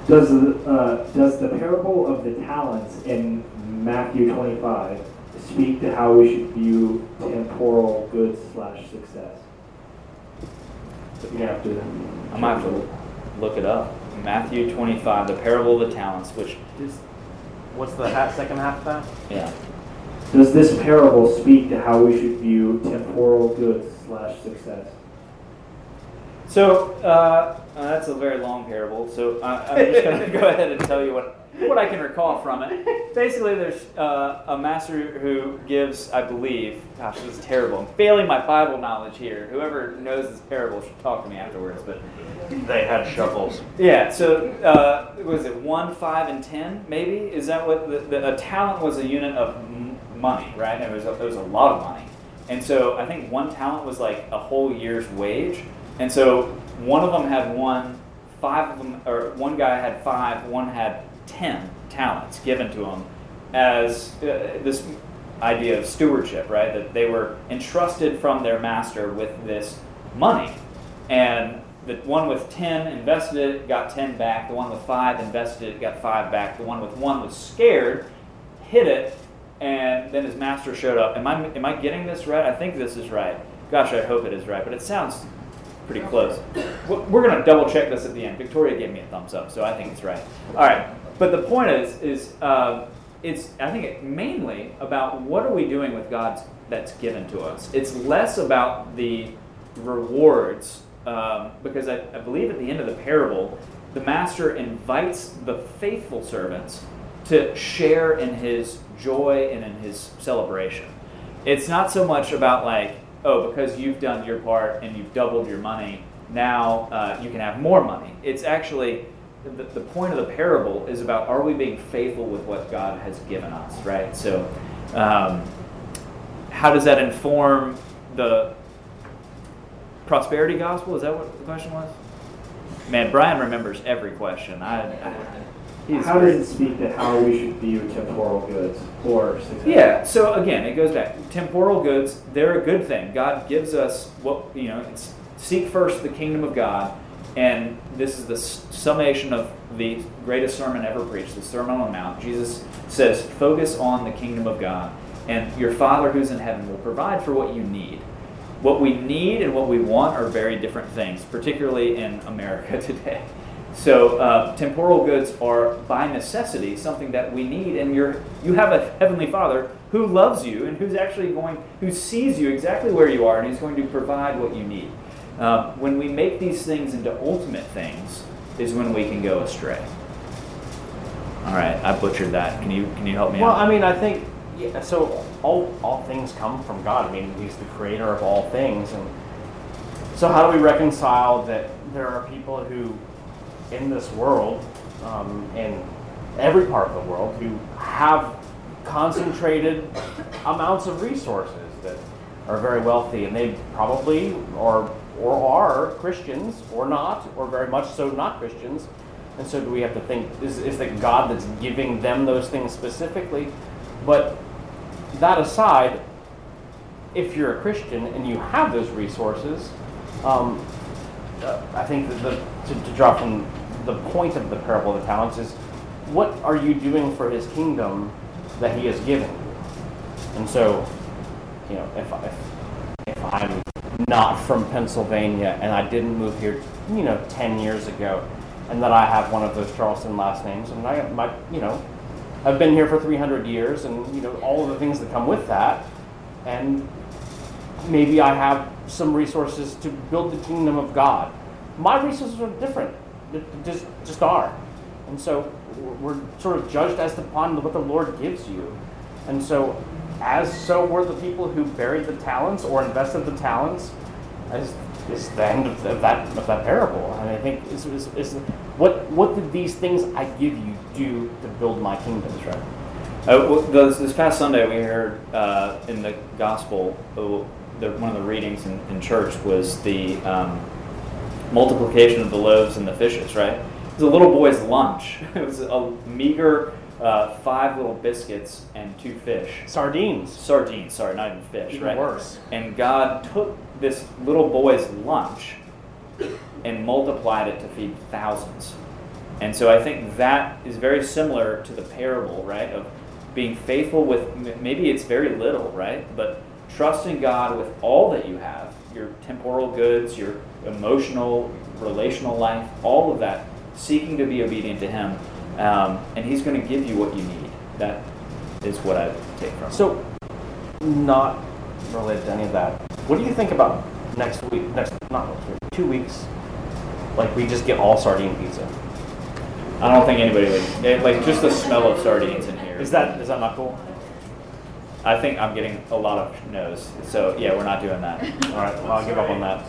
Does the, uh, does the parable of the talents in Matthew 25 speak to how we should view temporal goods slash success? You have to. I might have to look it up. Matthew 25, the parable of the talents, which, Is, what's the ha- second half of that? yeah. Does this parable speak to how we should view temporal goods slash success? So uh, uh, that's a very long parable. So I, I'm just going to go ahead and tell you what what I can recall from it. Basically, there's uh, a master who gives, I believe, gosh, this is terrible. I'm failing my Bible knowledge here. Whoever knows this parable should talk to me afterwards. But They had shovels. yeah, so uh, was it one, five, and ten? Maybe is that what the, the, a talent was a unit of m- money, right? It was a, it was a lot of money, and so I think one talent was like a whole year's wage, and so one of them had one, five of them, or one guy had five, one had ten talents given to them as uh, this idea of stewardship, right? That they were entrusted from their master with this money. And the one with 10 invested it, got 10 back. The one with 5 invested it, got 5 back. The one with 1 was scared, hit it, and then his master showed up. Am I, am I getting this right? I think this is right. Gosh, I hope it is right, but it sounds pretty close. We're going to double check this at the end. Victoria gave me a thumbs up, so I think it's right. All right, but the point is, is uh, it's I think it mainly about what are we doing with God's that's given to us. It's less about the rewards um, because I, I believe at the end of the parable, the master invites the faithful servants to share in his joy and in his celebration. It's not so much about like, oh, because you've done your part and you've doubled your money, now uh, you can have more money. It's actually the, the point of the parable is about are we being faithful with what God has given us, right? So, um, how does that inform the prosperity gospel? Is that what the question was? Man, Brian remembers every question. I, I he's How does it speak to how we should view temporal goods or success? Yeah. So again, it goes back. Temporal goods, they're a good thing. God gives us what you know. It's seek first the kingdom of God, and this is the summation of the greatest sermon ever preached, the Sermon on the Mount. Jesus says, "Focus on the kingdom of God, and your Father who's in heaven will provide for what you need." What we need and what we want are very different things, particularly in America today. So uh, temporal goods are by necessity something that we need, and you're you have a heavenly Father who loves you and who's actually going who sees you exactly where you are, and he's going to provide what you need. Um, when we make these things into ultimate things, is when we can go astray. All right, I butchered that. Can you can you help me Well, out? I mean, I think yeah, so. All all things come from God. I mean, He's the creator of all things, and so how do we reconcile that there are people who, in this world, um, in every part of the world, who have concentrated amounts of resources that are very wealthy, and they probably are or are Christians or not, or very much so not Christians. And so, do we have to think is is it God that's giving them those things specifically? But that aside, if you're a Christian and you have those resources, um, uh, I think the, to, to draw from the point of the parable of the talents is what are you doing for his kingdom that he has given you? And so, you know, if, if, if I'm not from Pennsylvania and I didn't move here, you know, 10 years ago, and that I have one of those Charleston last names, and I might, you know, I've been here for 300 years, and you know all of the things that come with that, and maybe I have some resources to build the kingdom of God. My resources are different, They just just are, and so we're sort of judged as upon what the Lord gives you, and so as so were the people who buried the talents or invested the talents, as is the end of, that of that parable. And I think is, is, is what what did these things I give you do to build my kingdoms, right. Uh, well, this, this past Sunday, we heard uh, in the gospel, uh, the, one of the readings in, in church was the um, multiplication of the loaves and the fishes, right? It was a little boy's lunch. It was a meager uh, five little biscuits and two fish. Sardines. Sardines, sorry, not even fish, Even right? worse. And God took this little boy's lunch and multiplied it to feed thousands. And so I think that is very similar to the parable, right? Of being faithful with maybe it's very little, right? But trusting God with all that you have your temporal goods, your emotional, relational life, all of that, seeking to be obedient to Him. Um, and He's going to give you what you need. That is what I take from. So, not related to any of that. What do you think about next week? Next, not next week. Two weeks. Like we just get all sardine pizza. I don't think anybody would like just the smell of sardines in here. Is that is that not cool? I think I'm getting a lot of no's. So yeah, we're not doing that. All right, well, I'll give up on that.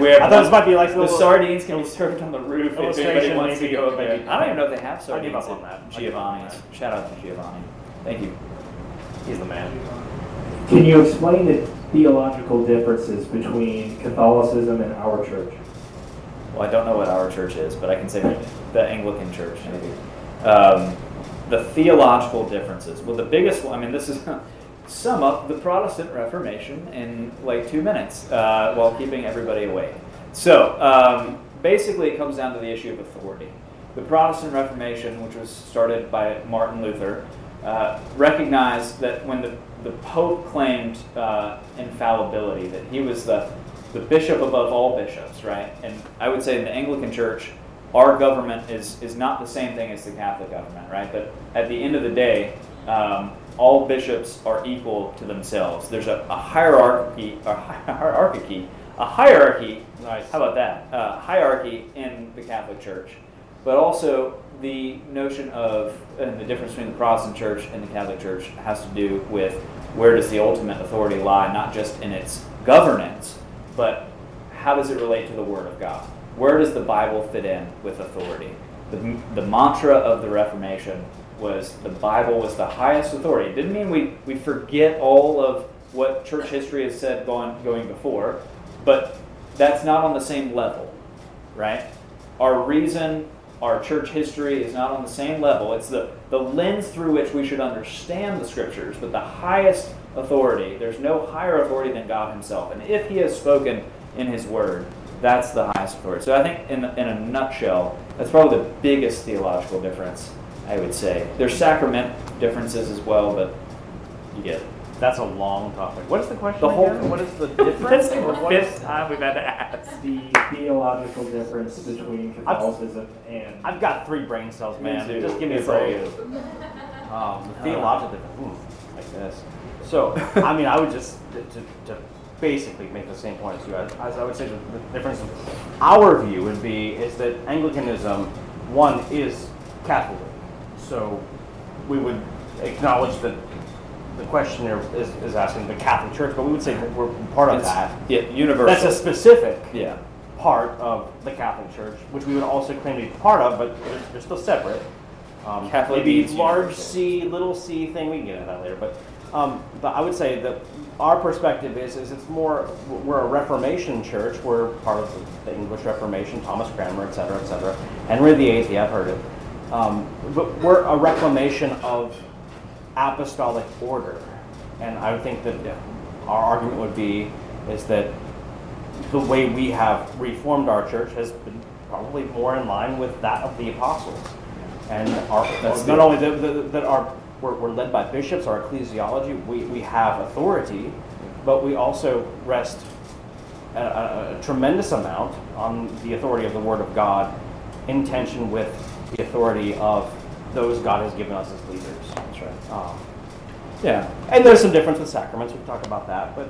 We're, I thought this might be like the little- sardines can be served on the roof if anybody Illustration, wants to maybe, go up there. maybe. I don't even know if they have I'll sardines. give up on that. I'll give up on Giovanni's. Shout out to Giovanni. Thank you. He's the man. Can you explain the theological differences between Catholicism and our church? Well, I don't know what our church is, but I can say the Anglican church maybe. Um, the theological differences. Well, the biggest one. I mean, this is sum up the Protestant Reformation in like two minutes uh, while keeping everybody awake. So um, basically, it comes down to the issue of authority. The Protestant Reformation, which was started by Martin Luther, uh, recognized that when the, the Pope claimed uh, infallibility, that he was the, the bishop above all bishops, right? And I would say in the Anglican Church, our government is, is not the same thing as the Catholic government, right? But at the end of the day, um, all bishops are equal to themselves. There's a, a hierarchy, a hierarchy, a hierarchy. Nice. How about that? Uh, hierarchy in the Catholic Church, but also the notion of and the difference between the Protestant Church and the Catholic Church has to do with where does the ultimate authority lie, not just in its governance, but how does it relate to the Word of God? Where does the Bible fit in with authority? The, the mantra of the Reformation was the Bible was the highest authority. It didn't mean we, we forget all of what church history has said going, going before, but that's not on the same level, right? Our reason, our church history is not on the same level. It's the, the lens through which we should understand the scriptures, but the highest authority, there's no higher authority than God Himself. And if He has spoken in His Word, that's the highest authority. So I think, in, in a nutshell, that's probably the biggest theological difference, I would say. There's sacrament differences as well, but you get it. That's a long topic. What is the question The whole- again? What is the difference? That's or the what is- fifth time we've had to ask. The theological difference between Catholicism and I've got three brain cells, man. Too. Just give me a It's all break. Um, the theological difference, like this. So, I mean, I would just to, to, to basically make the same point as you. As, as I would say, the, the difference our view would be is that Anglicanism, one, is Catholic. So, we would acknowledge that the questioner is, is asking the Catholic Church, but we would say that we're part of It's- that. Yeah, universal. That's a specific yeah. part of the Catholic Church, which we would also claim to be part of, but they're, they're still separate. Um, Catholic maybe means large universal. C, little c thing. We can get into that later, but um, but I would say that our perspective is is it's more we're a Reformation church. We're part of the, the English Reformation, Thomas Cranmer, et cetera, et cetera. Henry VIII, yeah, I've heard it. Um, but we're a reclamation of apostolic order, and I would think that our argument would be is that the way we have reformed our church has been probably more in line with that of the apostles. And our, That's not only that, that, that our, we're, we're led by bishops, our ecclesiology, we, we have authority, but we also rest a, a, a tremendous amount on the authority of the Word of God in tension with the authority of those God has given us as leaders. That's right. Um, Yeah. and there's some difference with sacraments. We can talk about that, but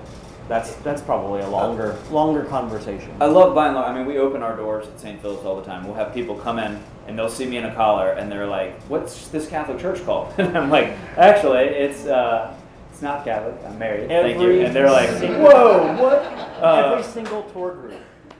that's that's probably a longer longer conversation. I love by and large. I mean, we open our doors at St. Philip's all the time. We'll have people come in and they'll see me in a collar and they're like, "What's this Catholic church called?" And I'm like, "Actually, it's uh, it's not Catholic. I'm married. Thank you." And they're like, "Whoa, what?" Uh, Every single tour group.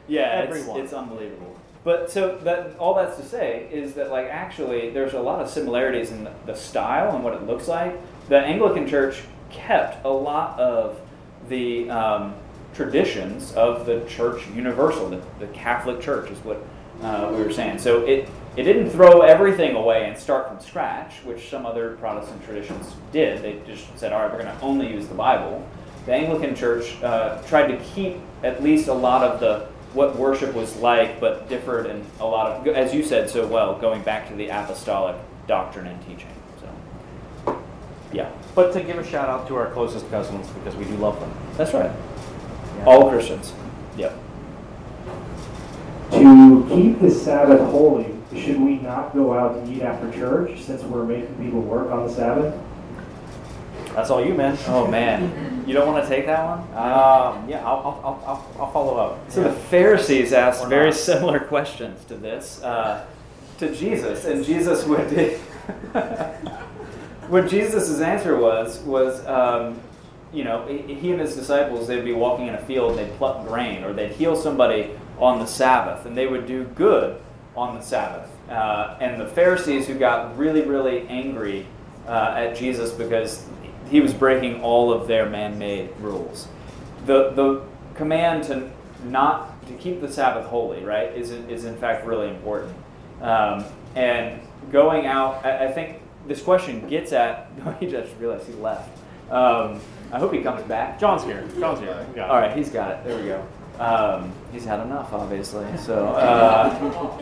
Yeah, it's, Everyone. it's unbelievable. But so that all that's to say is that like actually there's a lot of similarities in the, style and what it looks like. The Anglican Church kept a lot of the um, traditions of the Church Universal, the, the Catholic Church is what uh, we were saying. So it it didn't throw everything away and start from scratch, which some other Protestant traditions did. They just said, all right, we're going to only use the Bible. The Anglican Church uh, tried to keep at least a lot of the what worship was like, but differed in a lot of, as you said so well, going back to the apostolic doctrine and teaching. So, yeah, But to give a shout out to our closest cousins because we do love them. that's right. All Christians. Yep. To keep the Sabbath holy, should we not go out to eat after church since we're making people work on the Sabbath? That's all you, man. Oh man, you don't want to take that one? Um, yeah, I'll, I'll, I'll, I'll, follow up. So the Pharisees asked Or very not. similar questions to this uh, to Jesus, and Jesus would. what Jesus' answer was was, um, you know, he he and his disciples they'd be walking in a field, and they'd pluck grain, or they'd heal somebody on the Sabbath, and they would do good on the Sabbath. Uh, and the Pharisees who got really really angry uh, at Jesus because he was breaking all of their man-made rules the the command to not to keep the Sabbath holy, right, is is in fact really important. Um, and going out, I, I think this question gets at. he just realized he left. Um, I hope he comes back. John's here. John's here. Yeah. All right, he's got it. There we go. Um, he's had enough, obviously. So, uh,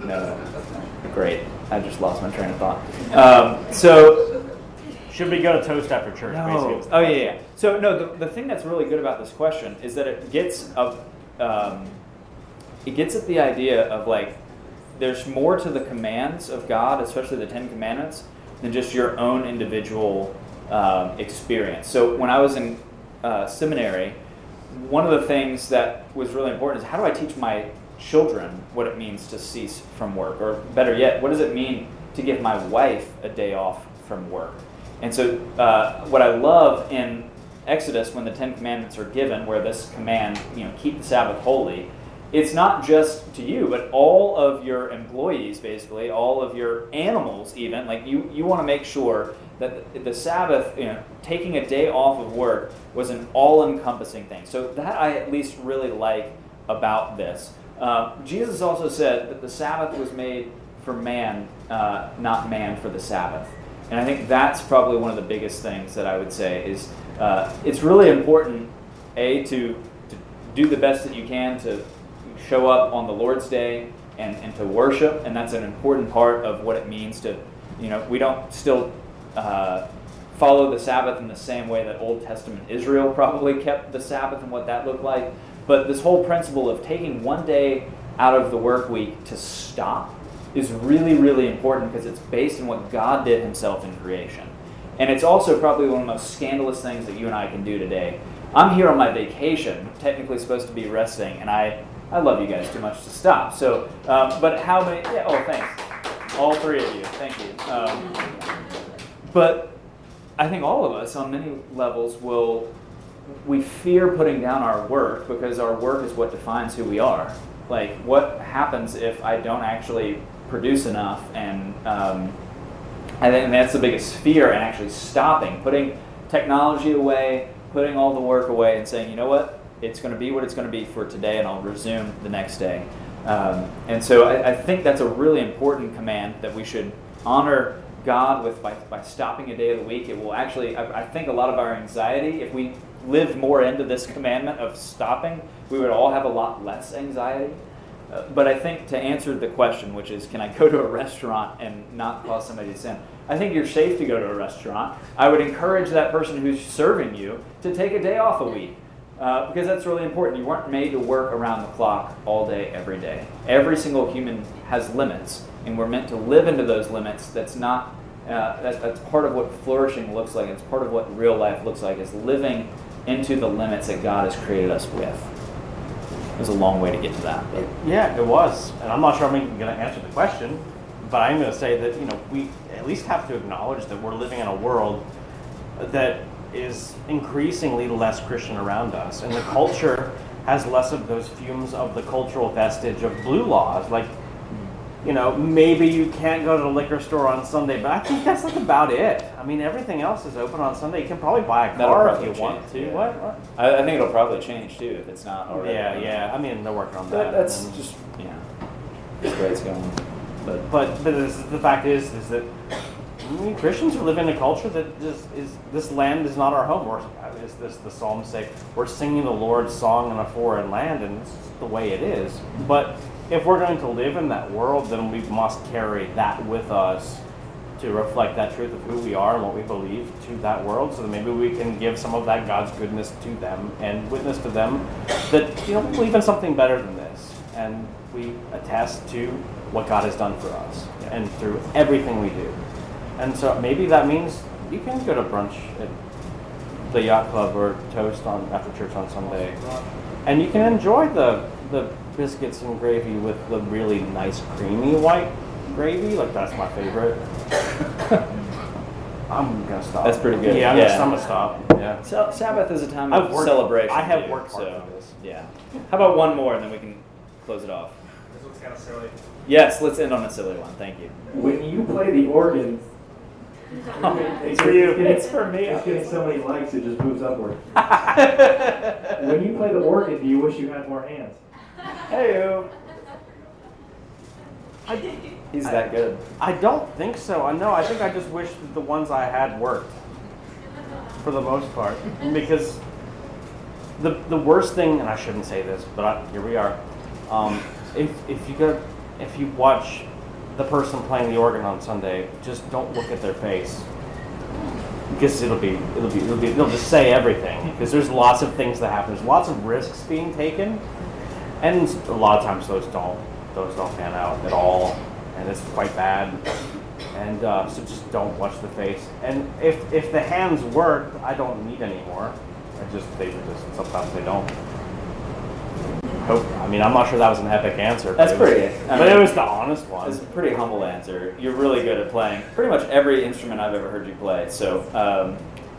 no, no, great. I just lost my train of thought. Um, so, Should we go to toast after church? no. Basically, was the Oh yeah, yeah. So no, the, the thing that's really good about this question is that it gets of, um, it gets at the idea of like, there's more to the commands of God, especially the Ten Commandments, than just your own individual um, experience. So when I was in uh, seminary, one of the things that was really important is how do I teach my children what it means to cease from work, or better yet, what does it mean to give my wife a day off from work? And so, uh, what I love in Exodus, when the Ten Commandments are given, where this command, you know, keep the Sabbath holy, it's not just to you, but all of your employees, basically, all of your animals, even. Like you, you want to make sure that the Sabbath, you know, taking a day off of work was an all-encompassing thing. So that I at least really like about this. Uh, Jesus also said that the Sabbath was made for man, uh, not man for the Sabbath. And I think that's probably one of the biggest things that I would say is uh, it's really important, A, to, to do the best that you can to show up on the Lord's Day and, and to worship. And that's an important part of what it means to, you know, we don't still uh, follow the Sabbath in the same way that Old Testament Israel probably kept the Sabbath and what that looked like. But this whole principle of taking one day out of the work week to stop is really, really important because it's based on what God did Himself in creation. And it's also probably one of the most scandalous things that you and I can do today. I'm here on my vacation, technically supposed to be resting, and I, I love you guys too much to stop. So, um, but how many? Yeah, oh, thanks. All three of you. Thank you. Um, but I think all of us, on many levels, will we fear putting down our work because our work is what defines who we are. Like, what happens if I don't actually produce enough? And um, I think that's the biggest fear, and actually stopping, putting technology away, putting all the work away, and saying, you know what, it's going to be what it's going to be for today, and I'll resume the next day. Um, and so I, I think that's a really important command that we should honor God with by, by stopping a day of the week. It will actually, I, I think, a lot of our anxiety, if we lived more into this commandment of stopping, we would all have a lot less anxiety. Uh, but I think to answer the question, which is, can I go to a restaurant and not cause somebody to sin? I think you're safe to go to a restaurant. I would encourage that person who's serving you to take a day off a week. Uh, because that's really important. You weren't made to work around the clock all day, every day. Every single human has limits, and we're meant to live into those limits. That's not. Uh, that, that's part of what flourishing looks like. It's part of what real life looks like. Is living into the limits that God has created us with. There's a long way to get to that. But. Yeah, it was, and I'm not sure I'm even going to answer the question, but I'm going to say that you know we at least have to acknowledge that we're living in a world that is increasingly less Christian around us, and the culture has less of those fumes of the cultural vestige of blue laws, like. You know, maybe you can't go to the liquor store on Sunday, but I think that's like about it. I mean, everything else is open on Sunday. You can probably buy a car if you want to. yeah. What? what? I, I think it'll probably change too if it's not already. Yeah, yeah. I mean, they're working on That, that. that's and- just yeah. That's the way it's going. But But but this, the fact is is that we Christians are living in a culture that just is this land is not our home. We're, as this the psalms say, we're singing the Lord's song in a foreign land, and it's the way it is. But if we're going to live in that world, then we must carry that with us to reflect that truth of who we are and what we believe to that world, so that maybe we can give some of that God's goodness to them and witness to them that you know we believe in something better than this, and we attest to what God has done for us and through everything we do. And so maybe that means you can go to brunch at the yacht club or toast on after church on Sunday, and you can enjoy the the biscuits and gravy with the really nice creamy white gravy. Like that's my favorite. I'm gonna stop. That's pretty good. Yeah, I'm, Yeah. Gonna, I'm gonna stop. Yeah. Sa- Sabbath is a time I've of worked- celebration. I have too, worked hard so for this. yeah. How about one more, and then we can close it off. This looks kind of silly. Yes, let's end on a silly one. Thank you. When you play the organ, It's for you. It's for me. It's getting so many likes, it just moves upward. when you play the organ, do you wish you had more hands? Hey, he's that good. I don't think so. I know. I think I just wish that the ones I had worked for the most part because the the worst thing, and I shouldn't say this, but I, here we are. Um, if if you go, if you watch the person playing the organ on Sunday, just don't look at their face because it'll be it'll be it'll be they'll just say everything because there's lots of things that happen. There's lots of risks being taken, and a lot of times those don't those don't pan out at all, and it's quite bad. And uh, so just don't watch the face. And if if the hands work, I don't need any more. I just they just sometimes they don't. Hope. I mean, I'm not sure that was an epic answer. but That's was- pretty- I but it was the honest one. It's a pretty humble answer. You're really good at playing pretty much every instrument I've ever heard you play. So, um,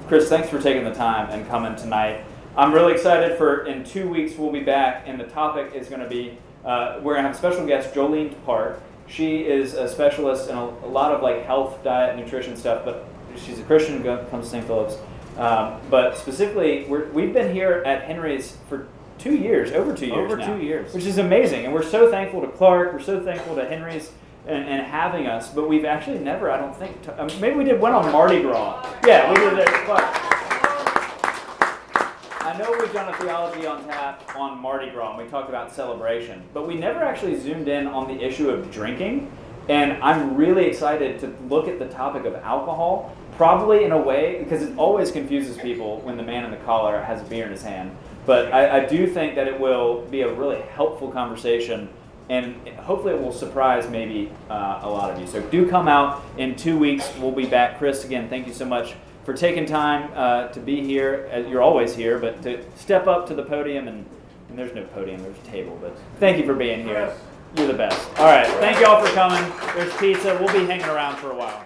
Chris, thanks for taking the time and coming tonight. I'm really excited for in two weeks we'll be back, and the topic is going to be uh, we're going to have a special guest, Jolene Park. She is a specialist in a, a lot of like health, diet, nutrition stuff, but she's a Christian, who comes to St. Philip's. Um, but specifically, we're, we've been here at Henry's for two years, over two years Over now, two years. which is amazing. And we're so thankful to Clark. We're so thankful to Henry's and, and having us. But we've actually never, I don't think, t- maybe we did one on Mardi Gras. Yeah, we did it Clark. I know we've done a theology on tap on Mardi Gras, and we talked about celebration, but we never actually zoomed in on the issue of drinking. And I'm really excited to look at the topic of alcohol, probably in a way, because it always confuses people when the man in the collar has a beer in his hand. But I, I do think that it will be a really helpful conversation, and hopefully it will surprise maybe uh, a lot of you. So do come out in two weeks. We'll be back. Chris, again, thank you so much for taking time uh, to be here. Uh, You're always here, but to step up to the podium and, and there's no podium, there's a table. But thank you for being here. You're the best. All right, thank you all for coming. There's pizza. We'll be hanging around for a while.